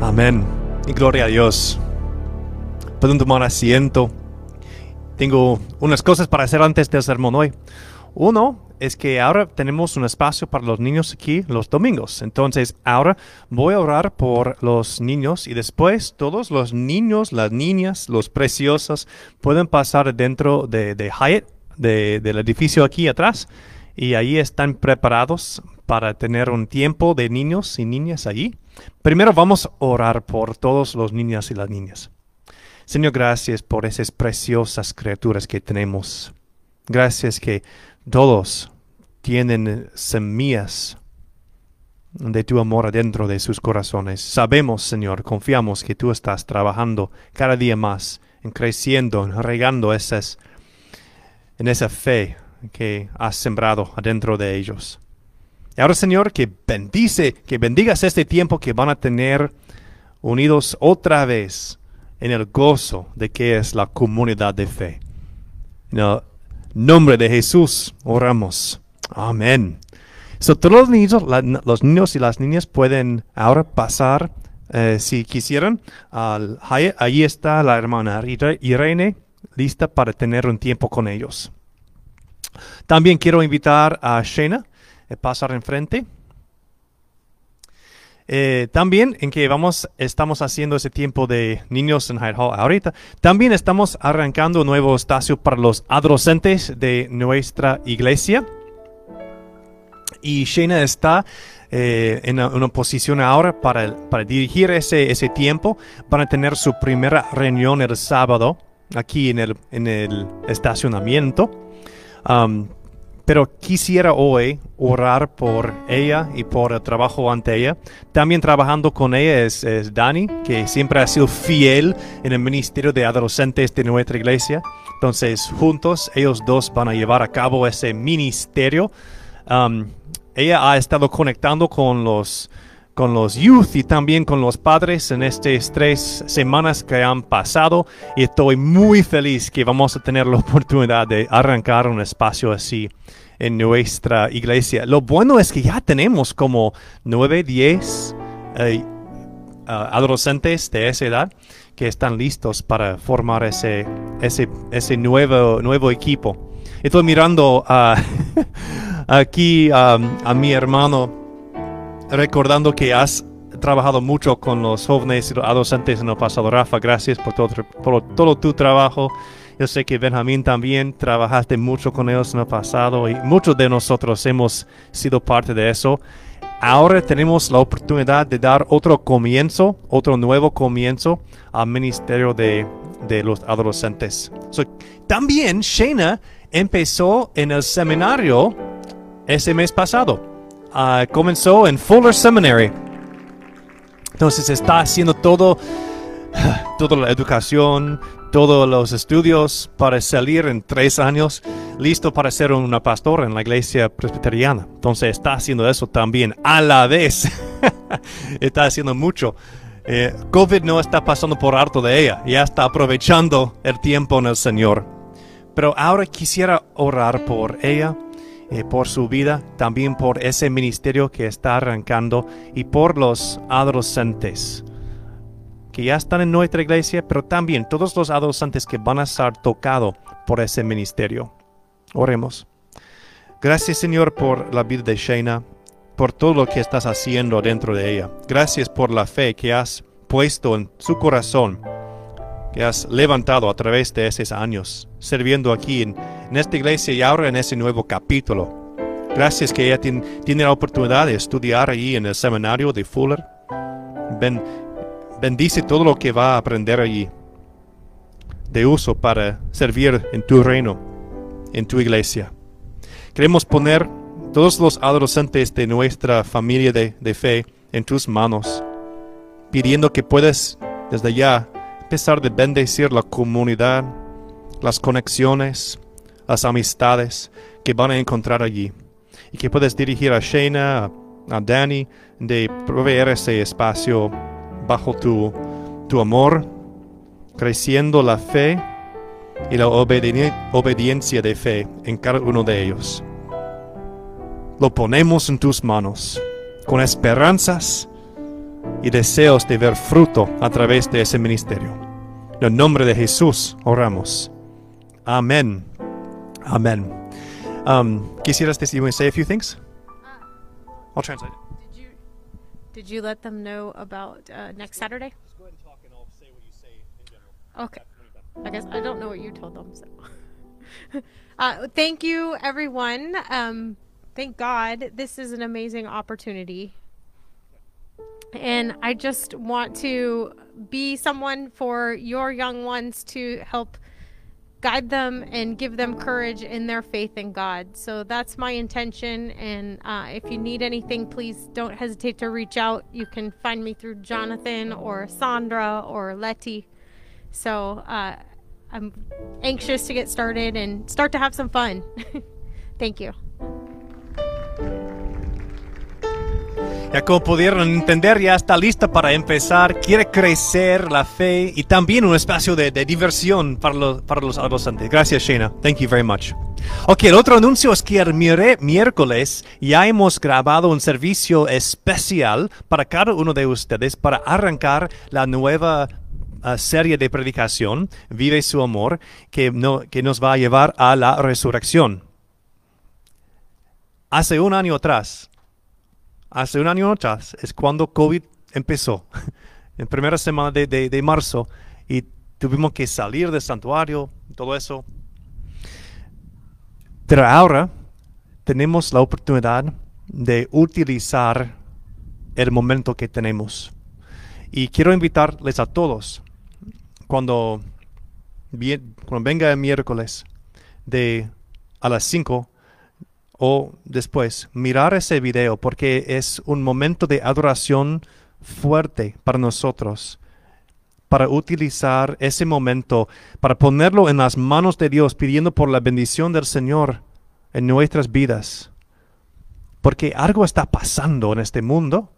Amén. Y gloria a Dios. Pueden tomar asiento. Tengo unas cosas para hacer antes del sermón hoy. Uno es que ahora tenemos un espacio para los niños aquí los domingos. Entonces, ahora voy a orar por los niños y después todos los niños, las niñas, los preciosos pueden pasar dentro de, de Hyatt, de- del edificio aquí atrás, y ahí están preparados para tener un tiempo de niños y niñas allí. Primero vamos a orar por todos los niños y las niñas. Señor, gracias por esas preciosas criaturas que tenemos. Gracias que todos tienen semillas de tu amor adentro de sus corazones. Sabemos, Señor, confiamos que tú estás trabajando cada día más, en creciendo, en regando esas, en esa fe que has sembrado adentro de ellos. Ahora, Señor, que bendice, que bendigas este tiempo que van a tener unidos otra vez en el gozo de que es la comunidad de fe. En el nombre de Jesús oramos. Amén. So, todos los niños, los niños y las niñas pueden ahora pasar, eh, si quisieran, al. Allí está la hermana Ire- Irene, lista para tener un tiempo con ellos. También quiero invitar a Shena pasar enfrente. Eh, también en que vamos, estamos haciendo ese tiempo de niños en Hyde Hall ahorita. También estamos arrancando un nuevo espacio para los adolescentes de nuestra iglesia. Y Shana está eh, en una, una posición ahora para, para dirigir ese, ese tiempo. Van a tener su primera reunión el sábado aquí en el, en el estacionamiento. Um, pero quisiera hoy orar por ella y por el trabajo ante ella. También trabajando con ella es, es Dani, que siempre ha sido fiel en el ministerio de adolescentes de nuestra iglesia. Entonces, juntos, ellos dos van a llevar a cabo ese ministerio. Um, ella ha estado conectando con los, con los youth y también con los padres en estas tres semanas que han pasado y estoy muy feliz que vamos a tener la oportunidad de arrancar un espacio así en nuestra iglesia. Lo bueno es que ya tenemos como 9, 10 eh, uh, adolescentes de esa edad que están listos para formar ese, ese, ese nuevo, nuevo equipo. Estoy mirando a aquí um, a mi hermano recordando que has trabajado mucho con los jóvenes y los adolescentes en el pasado. Rafa, gracias por todo, por todo tu trabajo. Yo sé que Benjamín también trabajaste mucho con ellos en el pasado y muchos de nosotros hemos sido parte de eso. Ahora tenemos la oportunidad de dar otro comienzo, otro nuevo comienzo al ministerio de, de los adolescentes. So, también Shana empezó en el seminario ese mes pasado. Uh, comenzó en Fuller Seminary. Entonces está haciendo todo, toda la educación, todos los estudios para salir en tres años listo para ser una pastora en la iglesia presbiteriana. Entonces está haciendo eso también a la vez. está haciendo mucho. Eh, COVID no está pasando por harto de ella, ya está aprovechando el tiempo en el Señor. Pero ahora quisiera orar por ella, eh, por su vida, también por ese ministerio que está arrancando y por los adolescentes que ya están en nuestra iglesia, pero también todos los adolescentes que van a estar tocados por ese ministerio. Oremos. Gracias Señor por la vida de Shana, por todo lo que estás haciendo dentro de ella. Gracias por la fe que has puesto en su corazón, que has levantado a través de esos años, sirviendo aquí en, esta iglesia y ahora en ese nuevo capítulo. Gracias que ella tiene, tiene la oportunidad de estudiar allí en el seminario de Fuller. Ben, bendice todo lo que va a aprender allí de uso para servir en tu reino, en tu iglesia. Queremos poner todos los adolescentes de nuestra familia de, fe en tus manos, pidiendo que puedas desde ya empezar de bendecir la comunidad, las conexiones, las amistades que van a encontrar allí. Y que puedas dirigir a Shana, a, a Danny, de proveer ese espacio bajo tu, tu amor, creciendo la fe y la obedi obediencia de fe en cada uno de ellos. Lo ponemos en tus manos, con esperanzas y deseos de ver fruto a través de ese ministerio. En el nombre de Jesús oramos. Amén. Amén. Um, ¿Quisieras decir, you want to say a few things? I'll translate it. Did you let them know about uh, next Saturday? go ahead and talk and I'll say what you say in general. Okay. I guess I don't know what you told them. So, uh, thank you, everyone. Um, thank God, this is an amazing opportunity, and I just want to be someone for your young ones to help guide them and give them courage in their faith in God. So that's my intention. And uh, if you need anything, please don't hesitate to reach out. You can find me through Jonathan or Sandra or Letty. So uh, I'm anxious to get started and start to have some fun. Thank you. Ya como pudieron entender, ya está lista para empezar, quiere crecer la fe y también un espacio de, de diversión para los, para los adolescentes. Gracias, Shana. Thank you very much. Ok, el otro anuncio es que el miércoles ya hemos grabado un servicio especial para cada uno de ustedes para arrancar la nueva uh, serie de predicación, Vive su amor, que, no, que nos va a llevar a la resurrección. Hace un año atrás, hace un año atrás es cuando COVID empezó, en primera semana de, de- de marzo, y tuvimos que salir del santuario, todo eso. Pero ahora tenemos la oportunidad de utilizar el momento que tenemos. Y quiero invitarles a todos, cuando, cuando venga el miércoles de a las 5, o después mirar ese video porque es un momento de adoración fuerte para nosotros para utilizar ese momento para ponerlo en las manos de Dios pidiendo por la bendición del Señor en nuestras vidas. Porque algo está pasando en este mundo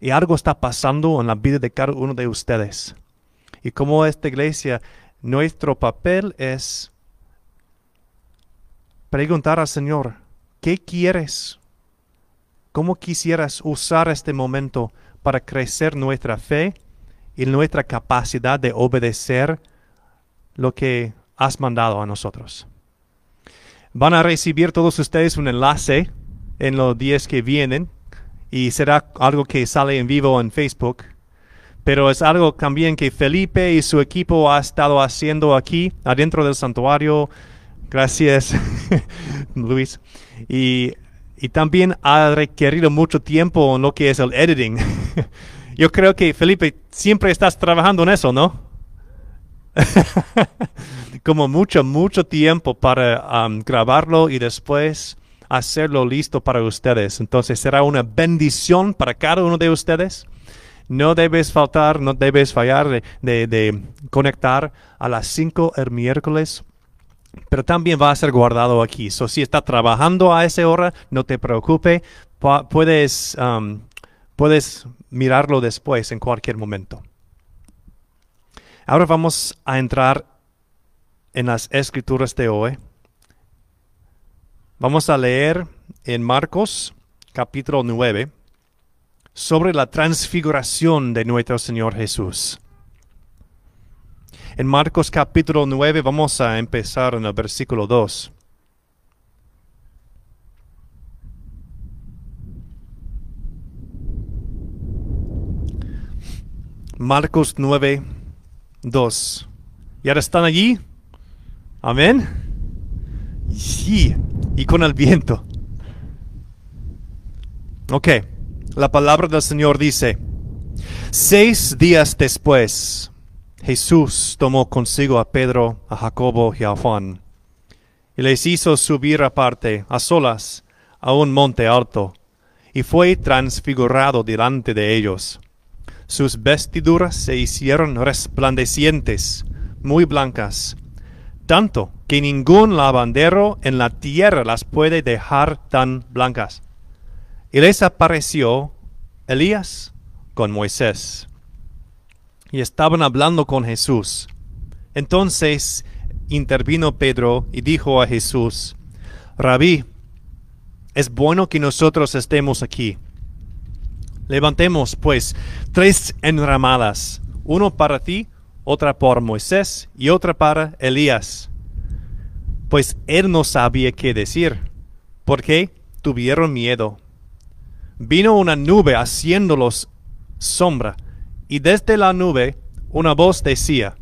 y algo está pasando en la vida de cada uno de ustedes. Y como esta iglesia nuestro papel es preguntar al Señor ¿Qué quieres? ¿Cómo quisieras usar este momento para crecer nuestra fe y nuestra capacidad de obedecer lo que has mandado a nosotros? Van a recibir todos ustedes un enlace en los días que vienen y será algo que sale en vivo en Facebook. Pero es algo también que Felipe y su equipo ha estado haciendo aquí, adentro del santuario. Gracias, Luis. Y, y también ha requerido mucho tiempo en lo que es el editing. Yo creo que, Felipe, siempre estás trabajando en eso, ¿no? Como mucho, mucho tiempo para um, grabarlo y después hacerlo listo para ustedes. Entonces será una bendición para cada uno de ustedes. No debes faltar, no debes fallar de, de- de conectar a las 5 el miércoles pero también va a ser guardado aquí. So, si está trabajando a esa hora, no te preocupe, pu- puedes, um, puedes mirarlo después en cualquier momento. Ahora vamos a entrar en las escrituras de hoy. Vamos a leer en Marcos capítulo 9 sobre la transfiguración de nuestro Señor Jesús. En Marcos capítulo 9 vamos a empezar en el versículo 2. Marcos 9, 2. ¿Ya están allí? Amén. Sí, y con el viento. Ok, la palabra del Señor dice, seis días después, Jesús tomó consigo a Pedro, a Jacobo y a Juan, y les hizo subir aparte, a solas, a un monte alto, y fue transfigurado delante de ellos. Sus vestiduras se hicieron resplandecientes, muy blancas, tanto que ningún lavandero en la tierra las puede dejar tan blancas. Y les apareció Elías con Moisés y estaban hablando con Jesús. Entonces intervino Pedro y dijo a Jesús, Rabí, es bueno que nosotros estemos aquí. Levantemos, pues, tres enramadas, uno para ti, otra para Moisés y otra para Elías. Pues él no sabía qué decir, porque tuvieron miedo. Vino una nube haciéndolos sombra, y desde la nube una voz decía,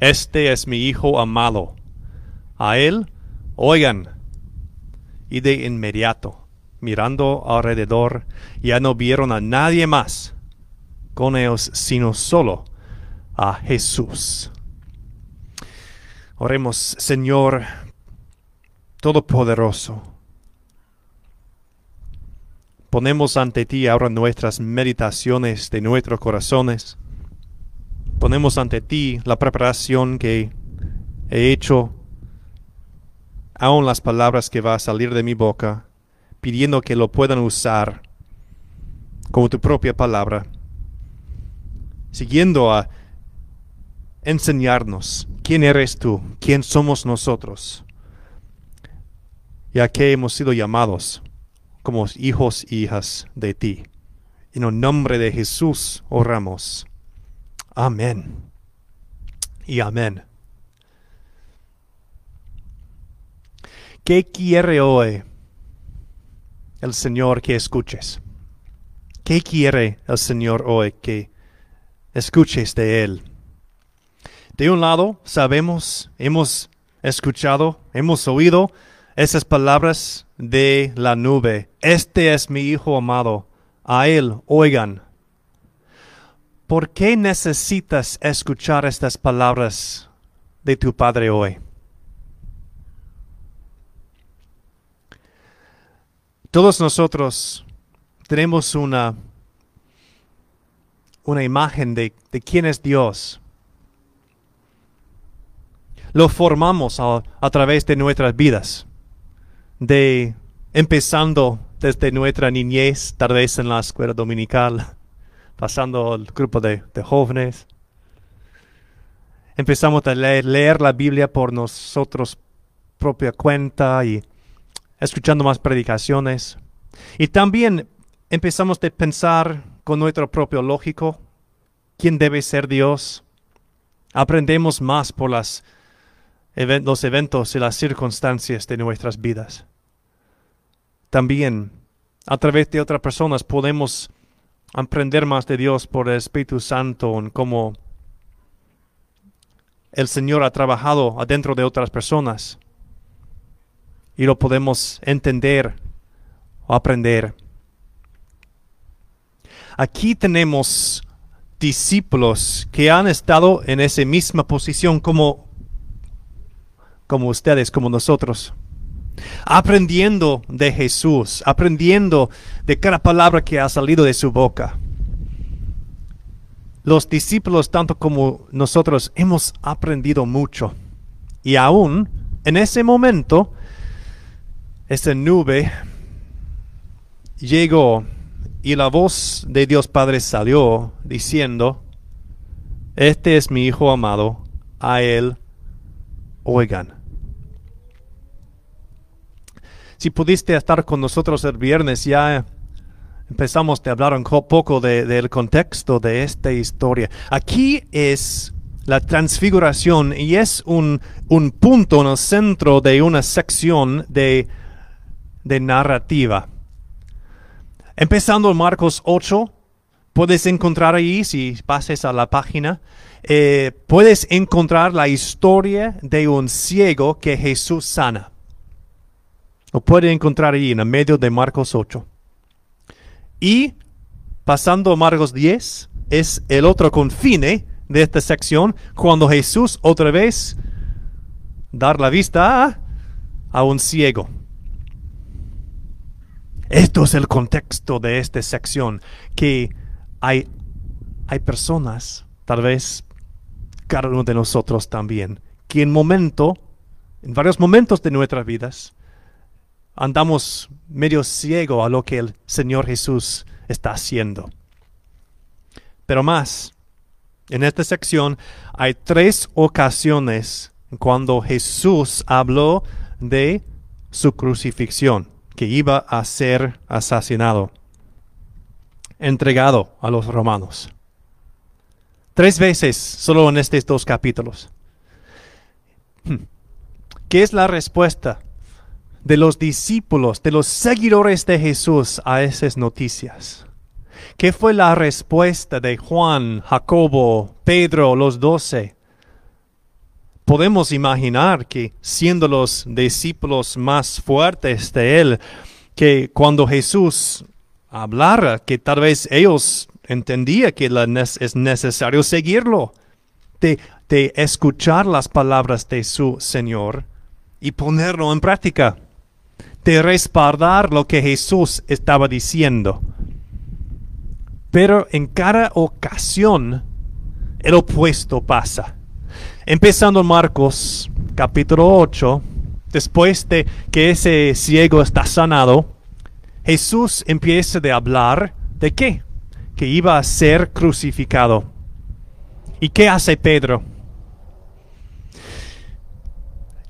Este es mi Hijo amado, a él oigan. Y de inmediato, mirando alrededor, ya no vieron a nadie más con ellos, sino solo a Jesús. Oremos, Señor Todopoderoso. Ponemos ante ti ahora nuestras meditaciones de nuestros corazones. Ponemos ante ti la preparación que he hecho, aun las palabras que va a salir de mi boca, pidiendo que lo puedan usar como tu propia palabra, siguiendo a enseñarnos quién eres tú, quién somos nosotros, ya que hemos sido llamados como hijos e hijas de ti. En el nombre de Jesús oramos. Amén. Y amén. ¿Qué quiere hoy el Señor que escuches? ¿Qué quiere el Señor hoy que escuches de Él? De un lado, sabemos, hemos escuchado, hemos oído esas palabras de la nube. Este es mi Hijo amado, a Él oigan. ¿Por qué necesitas escuchar estas palabras de tu Padre hoy? Todos nosotros tenemos una, una imagen de, de quién es Dios lo formamos a, a, través de nuestras vidas, de empezando desde nuestra niñez, tal vez en la escuela dominical, pasando al grupo de, de jóvenes. Empezamos a leer, leer, la Biblia por nosotros propia cuenta y escuchando más predicaciones. Y también empezamos a pensar con nuestro propio lógico quién debe ser Dios. Aprendemos más por las los eventos y las circunstancias de nuestras vidas. También, a través de otras personas, podemos aprender más de Dios por el Espíritu Santo en cómo el Señor ha trabajado adentro de otras personas y lo podemos entender o aprender. Aquí tenemos discípulos que han estado en esa misma posición como como ustedes, como nosotros. Aprendiendo de Jesús, aprendiendo de cada palabra que ha salido de su boca. Los discípulos, tanto como nosotros, hemos aprendido mucho. Y aún en ese momento, esa nube llegó y la voz de Dios Padre salió diciendo, Este es mi Hijo amado, a él oigan. Si pudiste estar con nosotros el viernes, ya empezamos a hablar un poco del contexto de esta historia. Aquí es la transfiguración y es un, un punto en el centro de una sección de, de narrativa. Empezando en Marcos 8, puedes encontrar ahí, si pases a la página, eh, puedes encontrar la historia de un ciego que Jesús sana. Lo puede encontrar ahí en el medio de Marcos 8. Y pasando a Marcos 10, es el otro confine de esta sección, cuando Jesús otra vez dar la vista a, un ciego. Esto es el contexto de esta sección, que hay, hay personas, tal vez cada uno de nosotros también, que en momento, en varios momentos de nuestras vidas, andamos medio ciego a lo que el Señor Jesús está haciendo. Pero más, en esta sección hay tres ocasiones cuando Jesús habló de su crucifixión, que iba a ser asesinado. entregado a los romanos. Tres veces solo en estos dos capítulos. Hmm. ¿Qué es la respuesta de los discípulos, de los seguidores de Jesús a esas noticias? ¿Qué fue la respuesta de Juan, Jacobo, Pedro, los doce? Podemos imaginar que siendo los discípulos más fuertes de él, que cuando Jesús hablara, que tal vez ellos entendían que es necesario seguirlo, de, de escuchar las palabras de su Señor y ponerlo en práctica, de respaldar lo que Jesús estaba diciendo. Pero en cada ocasión el opuesto pasa. Empezando en Marcos capítulo 8, después de que ese ciego está sanado, Jesús empieza de hablar de qué? Que iba a ser crucificado. ¿Y qué hace Pedro?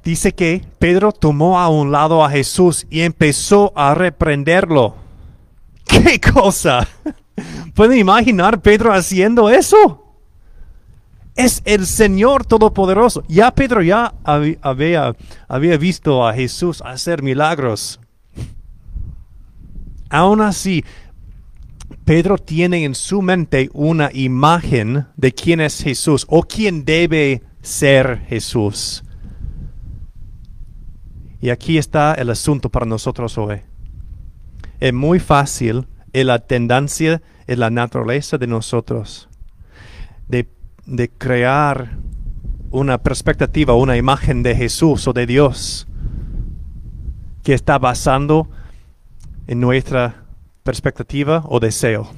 Dice que Pedro tomó a un lado a Jesús y empezó a reprenderlo. ¿Qué cosa? ¿Pueden imaginar Pedro haciendo eso? Es el Señor Todopoderoso. Ya Pedro ya había, había visto a Jesús hacer milagros. Aún así, Pedro tiene en su mente una imagen de quién es Jesús o quién debe ser Jesús. Y aquí está el asunto para nosotros hoy. Es muy fácil en la tendencia, en la naturaleza de nosotros, de, crear una perspectiva, una imagen de Jesús o de Dios que está basando en nuestra perspectiva o deseo.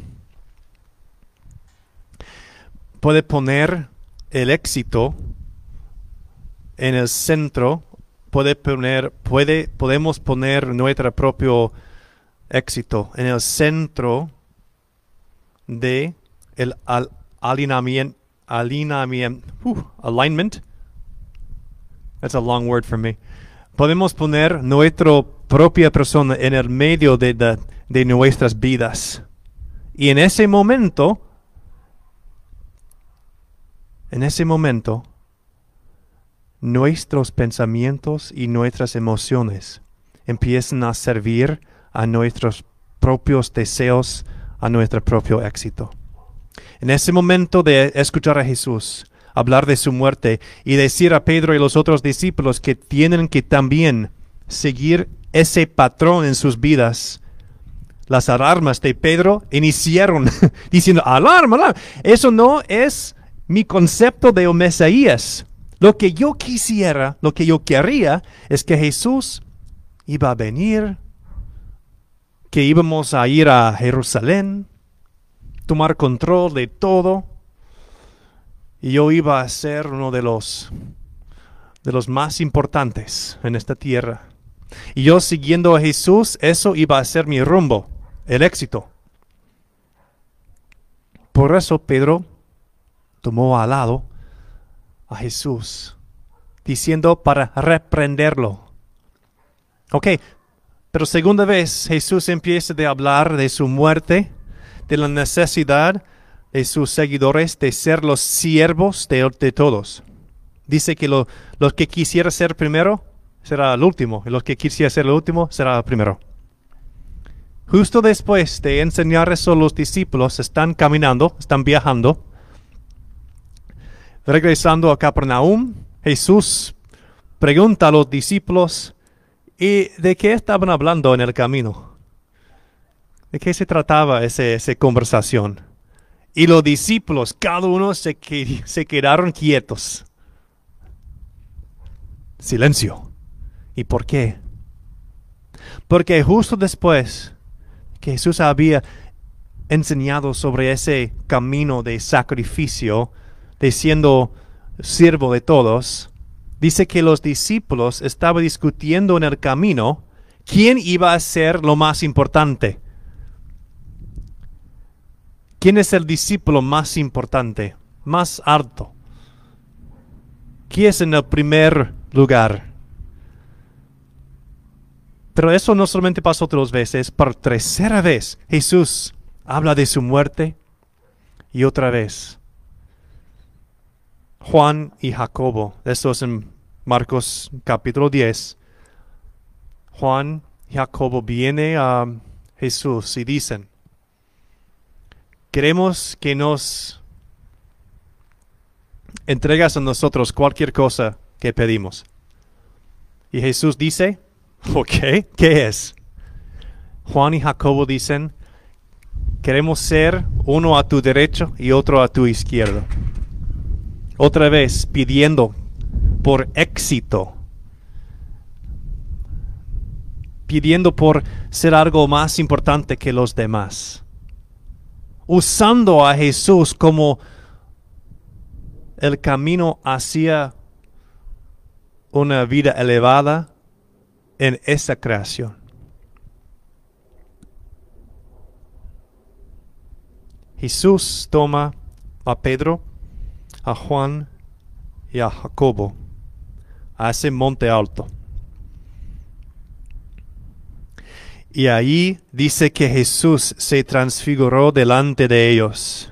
Puede poner el éxito en el centro, puede poner, puede, podemos poner nuestro propio éxito en el centro de el alineamiento, alineamiento, uh, alignment. That's a long word for me. Podemos poner nuestra propia persona en el medio de, de, de nuestras vidas. Y en ese momento, en ese momento, nuestros pensamientos y nuestras emociones empiezan a servir a nuestros propios deseos, a nuestro propio éxito. En ese momento de escuchar a Jesús hablar de su muerte y decir a Pedro y los otros discípulos que tienen que también seguir ese patrón en sus vidas, las alarmas de Pedro iniciaron diciendo, alarma, alarma. Eso no es mi concepto de Mesías. Lo que yo quisiera, lo que yo querría es que Jesús iba a venir que íbamos a ir a Jerusalén, tomar control de todo, y yo iba a ser uno de los de los más importantes en esta tierra. Y yo siguiendo a Jesús, eso iba a ser mi rumbo, el éxito. Por eso Pedro tomó al lado Jesús, diciendo para reprenderlo. Ok, pero segunda vez Jesús empieza a hablar de su muerte, de la necesidad de sus seguidores de ser los siervos de, todos. Dice que lo, los que quisiera ser primero será el último, y los que quisiera ser el último será el primero. Justo después de enseñar eso, los discípulos están caminando, están viajando, regresando a Capernaum. Jesús pregunta a los discípulos, ¿Y de qué estaban hablando en el camino? ¿De qué se trataba esa conversación? Y los discípulos, cada uno se, se quedaron quietos. Silencio. ¿Y por qué? Porque justo después que Jesús había enseñado sobre ese camino de sacrificio, de siendo siervo de todos, dice que los discípulos estaban discutiendo en el camino quién iba a ser lo más importante. ¿Quién es el discípulo más importante, más alto? ¿Quién es en el primer lugar? Pero eso no solamente pasó dos veces, por tercera vez Jesús habla de su muerte y otra vez. Juan y Jacobo, esto es en Marcos capítulo 10. Juan y Jacobo vienen a Jesús y dicen, queremos que nos entregas a nosotros cualquier cosa que pedimos. Y Jesús dice, ok, ¿qué es? Juan y Jacobo dicen, queremos ser uno a tu derecho y otro a tu izquierdo. Otra vez pidiendo por éxito, pidiendo por ser algo más importante que los demás, usando a Jesús como el camino hacia una vida elevada en esa creación. Jesús toma a Pedro, a Juan y a Jacobo a ese monte alto. Y ahí dice que Jesús se transfiguró delante de ellos.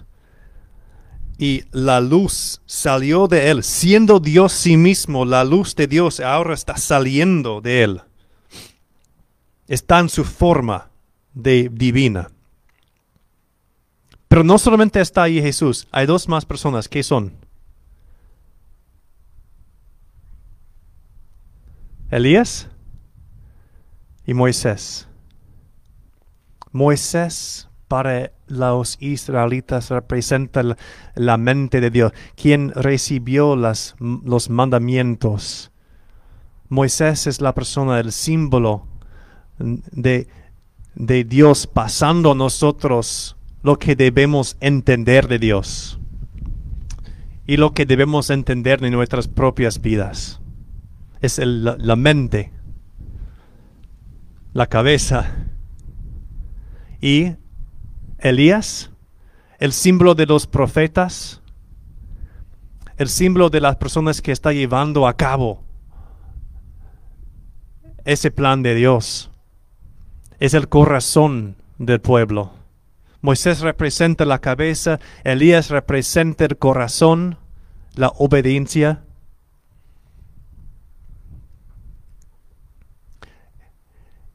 Y la luz salió de él, siendo Dios sí mismo, la luz de Dios ahora está saliendo de él. Está en su forma de divina. Pero no solamente está ahí Jesús, hay dos más personas. ¿Qué son? Elías y Moisés. Moisés para los israelitas representa la, mente de Dios, quien recibió las, los mandamientos. Moisés es la persona, el símbolo de, de Dios pasando a nosotros lo que debemos entender de Dios y lo que debemos entender de nuestras propias vidas. Es la, la mente, la cabeza. Y Elías, el símbolo de los profetas, el símbolo de las personas que está llevando a cabo ese plan de Dios. Es el corazón del pueblo. Moisés representa la cabeza, Elías representa el corazón, la obediencia.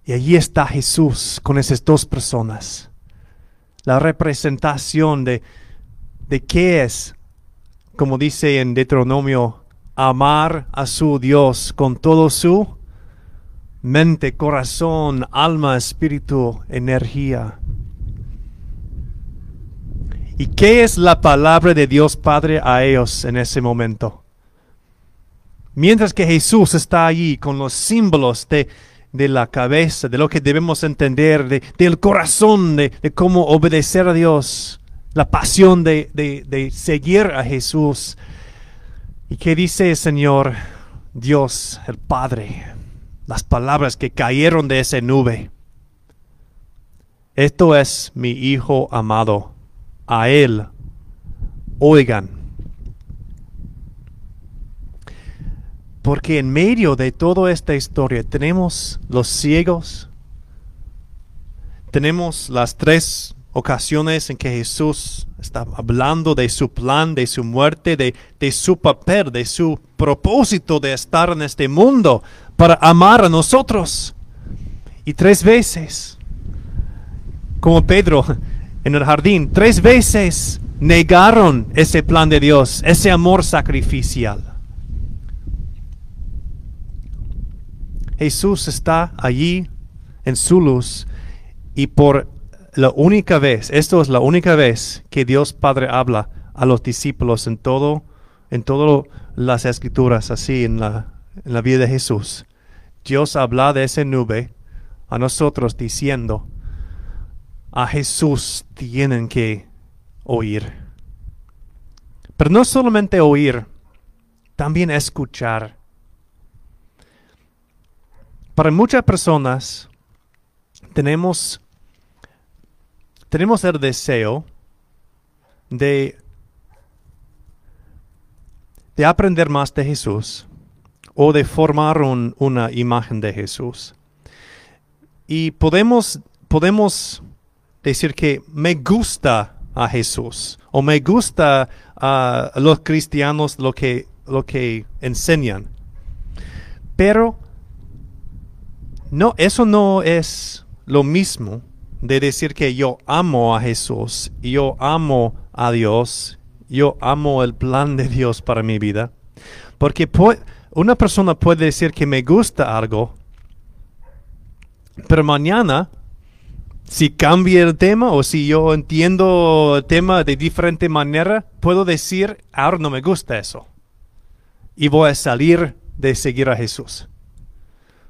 Y allí está Jesús con esas dos personas. La representación de, de qué es, como dice en Deuteronomio, amar a su Dios con todo su mente, corazón, alma, espíritu, energía. ¿Y qué es la palabra de Dios Padre a ellos en ese momento? Mientras que Jesús está allí con los símbolos de, de la cabeza, de lo que debemos entender, de, del corazón, de, cómo obedecer a Dios, la pasión de, de seguir a Jesús. ¿Y qué dice el Señor Dios, el Padre? Las palabras que cayeron de esa nube. Esto es mi Hijo amado a Él oigan. Porque en medio de toda esta historia tenemos los ciegos, tenemos las tres ocasiones en que Jesús está hablando de su plan, de su muerte, de, de su papel, de su propósito de estar en este mundo para amar a nosotros. Y tres veces, como Pedro, en el jardín, tres veces negaron ese plan de Dios, ese amor sacrificial. Jesús está allí en su luz y por la única vez, esto es la única vez que Dios Padre habla a los discípulos en todo, en todas las escrituras, así en la, en la vida de Jesús. Dios habla de esa nube a nosotros diciendo, a Jesús tienen que oír. Pero no solamente oír, también escuchar. Para muchas personas tenemos, tenemos el deseo de, de aprender más de Jesús o de formar un, una imagen de Jesús. Y podemos, podemos decir que me gusta a Jesús o me gusta a los cristianos lo que, lo que enseñan. Pero no, eso no es lo mismo de decir que yo amo a Jesús, yo amo a Dios, yo amo el plan de Dios para mi vida. Porque una persona puede decir que me gusta algo, pero mañana, si cambia el tema o si yo entiendo el tema de diferente manera, puedo decir, ahora no me gusta eso. Y voy a salir de seguir a Jesús.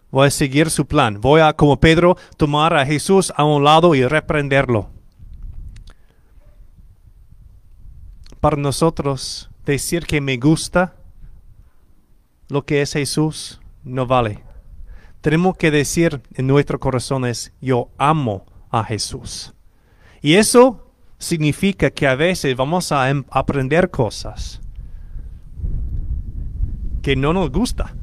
Voy a seguir su plan. Voy a, como Pedro, tomar a Jesús a un lado y reprenderlo. Para nosotros, decir que me gusta lo que es Jesús no vale. Tenemos que decir en nuestros corazones, yo amo a Jesús. Y eso significa que a veces vamos a em, aprender cosas que no nos gusta.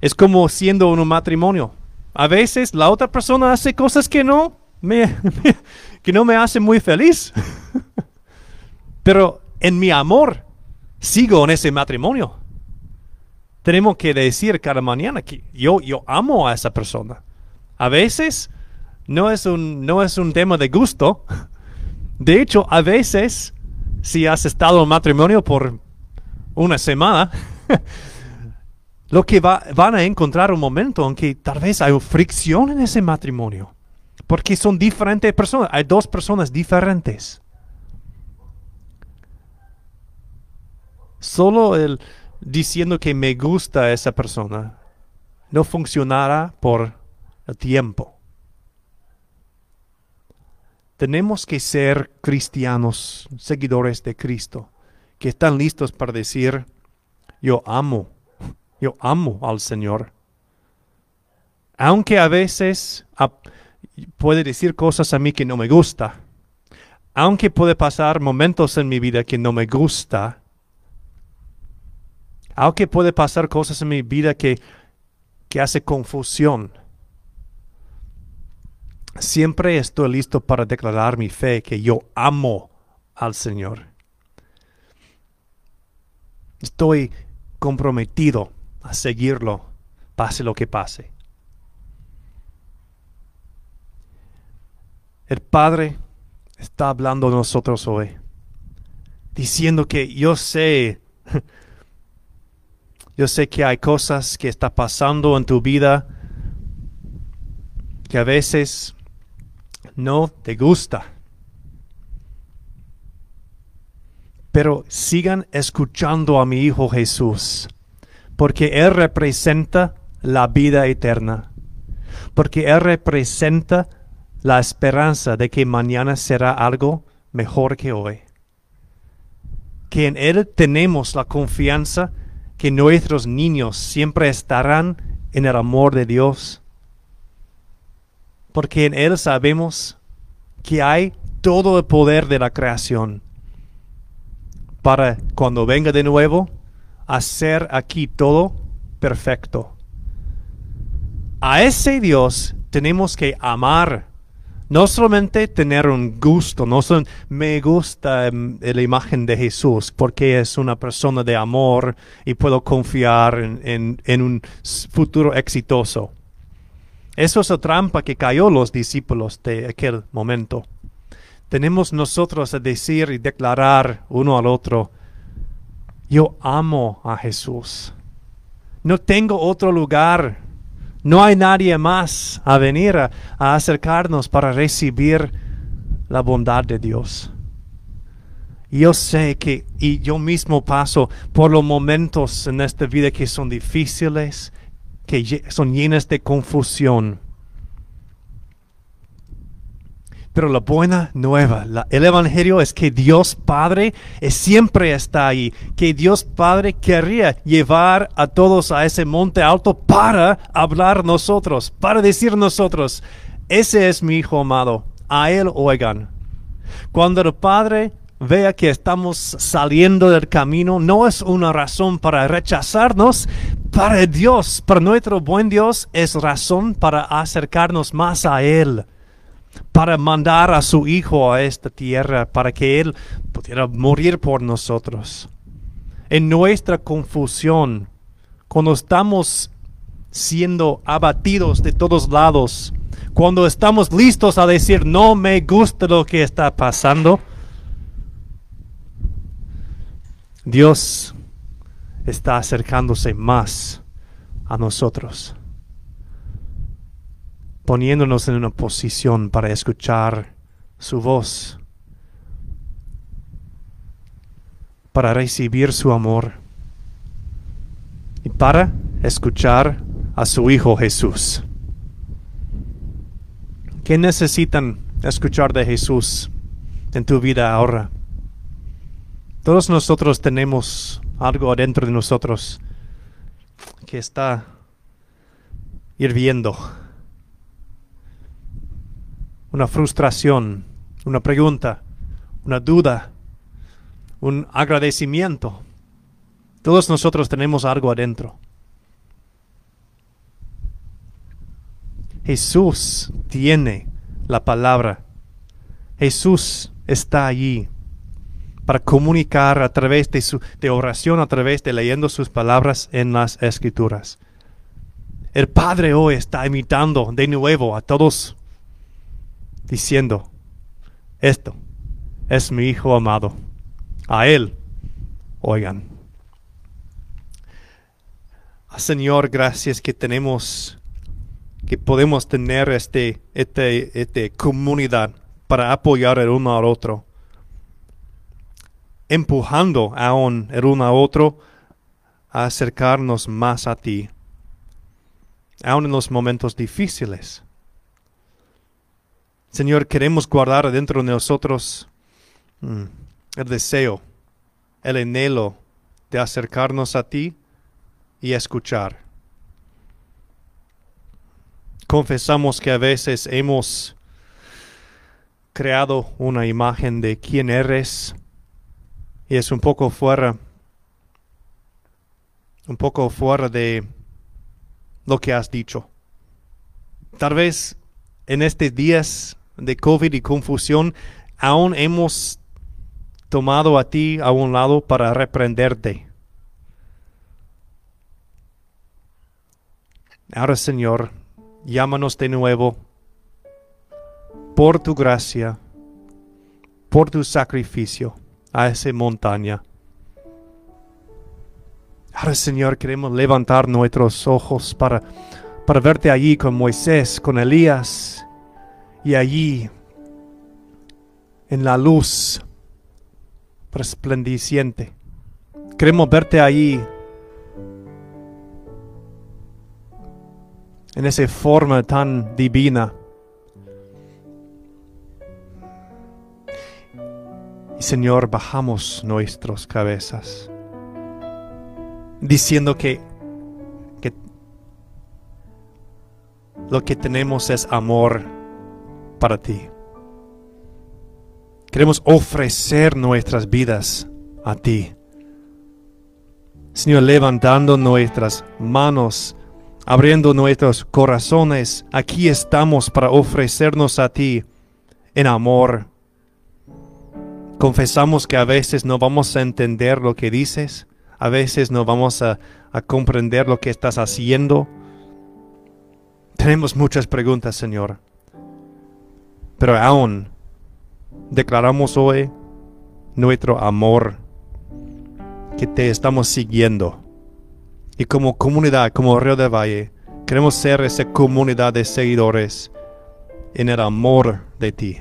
Es como siendo un matrimonio. A veces la otra persona hace cosas que no me, que no me hacen muy feliz. Pero en mi amor sigo en ese matrimonio. Tenemos que decir cada mañana que yo, yo amo a esa persona. A veces no es, un, no es un tema de gusto. De hecho, a veces, si has estado en matrimonio por una semana, lo que va, van a encontrar un momento en que tal vez hay fricción en ese matrimonio. Porque son diferentes personas, hay dos personas diferentes. Solo el diciendo que me gusta esa persona no funcionará por el tiempo. Tenemos que ser cristianos, seguidores de Cristo, que están listos para decir, yo amo, yo amo al Señor. Aunque a veces puede decir cosas a mí que no me gusta, aunque puede pasar momentos en mi vida que no me gusta, aunque puede pasar cosas en mi vida que, que hace confusión, siempre estoy listo para declarar mi fe que yo amo al Señor. Estoy comprometido a seguirlo, pase lo que pase. El Padre está hablando de nosotros hoy, diciendo que yo sé yo sé que hay cosas que está pasando en tu vida que a veces no te gusta. Pero sigan escuchando a mi Hijo Jesús, porque Él representa la vida eterna, porque Él representa la esperanza de que mañana será algo mejor que hoy. Que en Él tenemos la confianza que nuestros niños siempre estarán en el amor de Dios. Porque en Él sabemos que hay todo el poder de la creación para cuando venga de nuevo hacer aquí todo perfecto. A ese Dios tenemos que amar no solamente tener un gusto, no son, me gusta em, la imagen de Jesús porque es una persona de amor y puedo confiar en, un futuro exitoso. Eso es la trampa que cayó los discípulos de aquel momento. Tenemos nosotros a decir y declarar uno al otro, yo amo a Jesús. No tengo otro lugar no hay nadie más a venir a, acercarnos para recibir la bondad de Dios. Yo sé que, y yo mismo paso por los momentos en esta vida que son difíciles, que son llenas de confusión. Pero la buena nueva, el Evangelio es que Dios Padre siempre está ahí, que Dios Padre querría llevar a todos a ese monte alto para hablar nosotros, para decir nosotros, ese es mi Hijo amado, a Él oigan. Cuando el Padre vea que estamos saliendo del camino, no es una razón para rechazarnos, para Dios, para nuestro buen Dios, es razón para acercarnos más a Él, para mandar a su Hijo a esta tierra, para que Él pudiera morir por nosotros. En nuestra confusión, cuando estamos siendo abatidos de todos lados, cuando estamos listos a decir, no me gusta lo que está pasando, Dios está acercándose más a nosotros, poniéndonos en una posición para escuchar su voz, para recibir su amor y para escuchar a su Hijo Jesús. ¿Qué necesitan escuchar de Jesús en tu vida ahora? Todos nosotros tenemos algo adentro de nosotros que está hirviendo. Una frustración, una pregunta, una duda, un agradecimiento. Todos nosotros tenemos algo adentro. Jesús tiene la palabra. Jesús está allí para comunicar a través de, su, oración, a través de leyendo sus palabras en las escrituras. El Padre hoy está imitando de nuevo a todos, diciendo, esto es mi Hijo amado. A Él, oigan. Ah, Señor, gracias que tenemos, que podemos tener este, este, este comunidad para apoyar el uno al otro empujando aún el uno a otro a acercarnos más a ti, aún en los momentos difíciles. Señor, queremos guardar dentro de nosotros mm, el deseo, el anhelo de acercarnos a ti y escuchar. Confesamos que a veces hemos creado una imagen de quién eres, y es un poco fuera, un poco fuera de lo que has dicho. Tal vez en estos días de COVID y confusión aún hemos tomado a ti a un lado para reprenderte. Ahora, Señor, llámanos de nuevo por tu gracia, por tu sacrificio a esa montaña. Ahora, Señor, queremos levantar nuestros ojos para, para verte allí con Moisés, con Elías, y allí, en la luz resplendeciente. Queremos verte allí, en esa forma tan divina. Y Señor, bajamos nuestras cabezas, diciendo que, que lo que tenemos es amor para ti. Queremos ofrecer nuestras vidas a ti. Señor, levantando nuestras manos, abriendo nuestros corazones, aquí estamos para ofrecernos a ti en amor Confesamos que a veces no vamos a entender lo que dices, a veces no vamos a, comprender lo que estás haciendo. Tenemos muchas preguntas, Señor. Pero aún declaramos hoy nuestro amor, que te estamos siguiendo. Y como comunidad, como Río de Valle, queremos ser esa comunidad de seguidores en el amor de ti.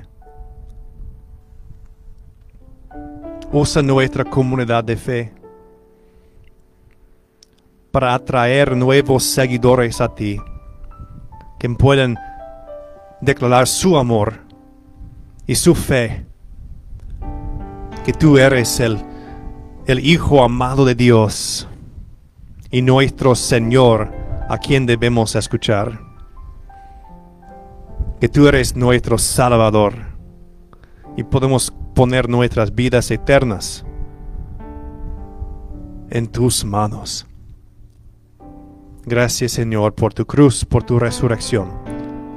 Usa nuestra comunidad de fe para atraer nuevos seguidores a ti, que puedan declarar su amor y su fe, que tú eres el, el Hijo amado de Dios y nuestro Señor a quien debemos escuchar, que tú eres nuestro Salvador y podemos poner nuestras vidas eternas en tus manos. Gracias Señor por tu cruz, por tu resurrección,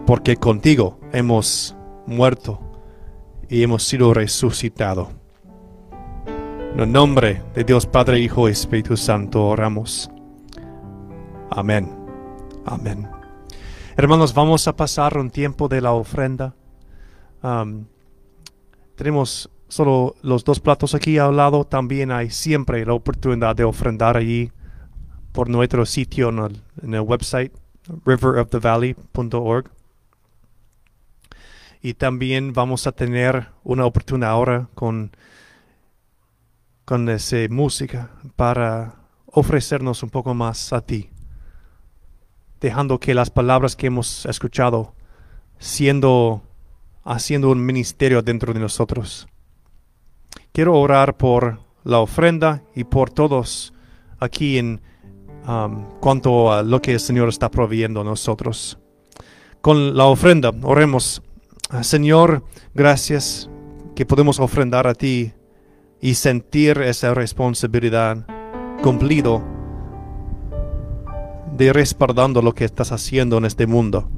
porque contigo hemos muerto y hemos sido resucitados. En el nombre de Dios Padre, Hijo Espíritu Santo oramos. Amén. Amén. Hermanos, vamos a pasar un tiempo de la ofrenda. Tenemos solo los dos platos aquí al lado. También hay siempre la oportunidad de ofrendar allí por nuestro sitio en el, en el website riverofthevalley.org. Y también vamos a tener una oportunidad ahora con, con esa música para ofrecernos un poco más a ti, dejando que las palabras que hemos escuchado siendo haciendo un ministerio dentro de nosotros. Quiero orar por la ofrenda y por todos aquí en um, cuanto a lo que el Señor está proveyendo a nosotros. Con la ofrenda, oremos. Señor, gracias que podemos ofrendar a ti y sentir esa responsabilidad cumplido de respaldando lo que estás haciendo en este mundo.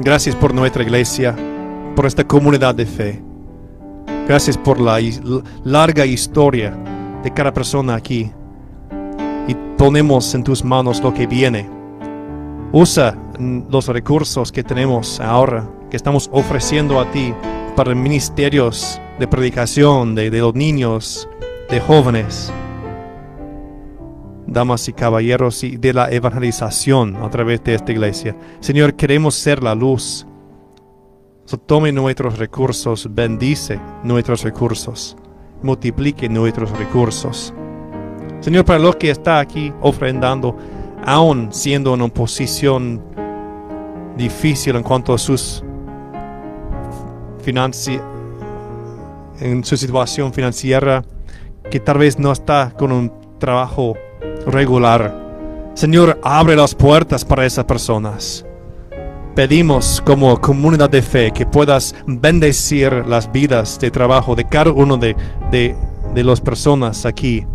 Gracias por nuestra iglesia, por esta comunidad de fe. Gracias por la larga historia de cada persona aquí. Y ponemos en tus manos lo que viene. Usa los recursos que tenemos ahora, que estamos ofreciendo a ti para ministerios de predicación de, de los niños, de jóvenes, damas y caballeros, y de la evangelización a través de esta iglesia. Señor, queremos ser la luz. So, tome nuestros recursos, bendice nuestros recursos, multiplique nuestros recursos. Señor, para los que está aquí ofrendando, aún siendo en una posición difícil en cuanto a sus en su situación financiera, que tal vez no está con un trabajo regular. Señor, abre las puertas para esas personas. Pedimos como comunidad de fe que puedas bendecir las vidas de trabajo de cada uno de, de, de las personas aquí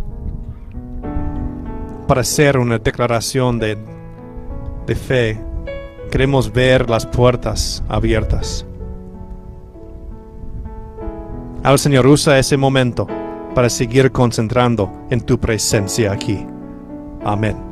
para hacer una declaración de, de fe. Queremos ver las puertas abiertas. Al Señor usa ese momento para seguir concentrando en tu presencia aquí. Amén.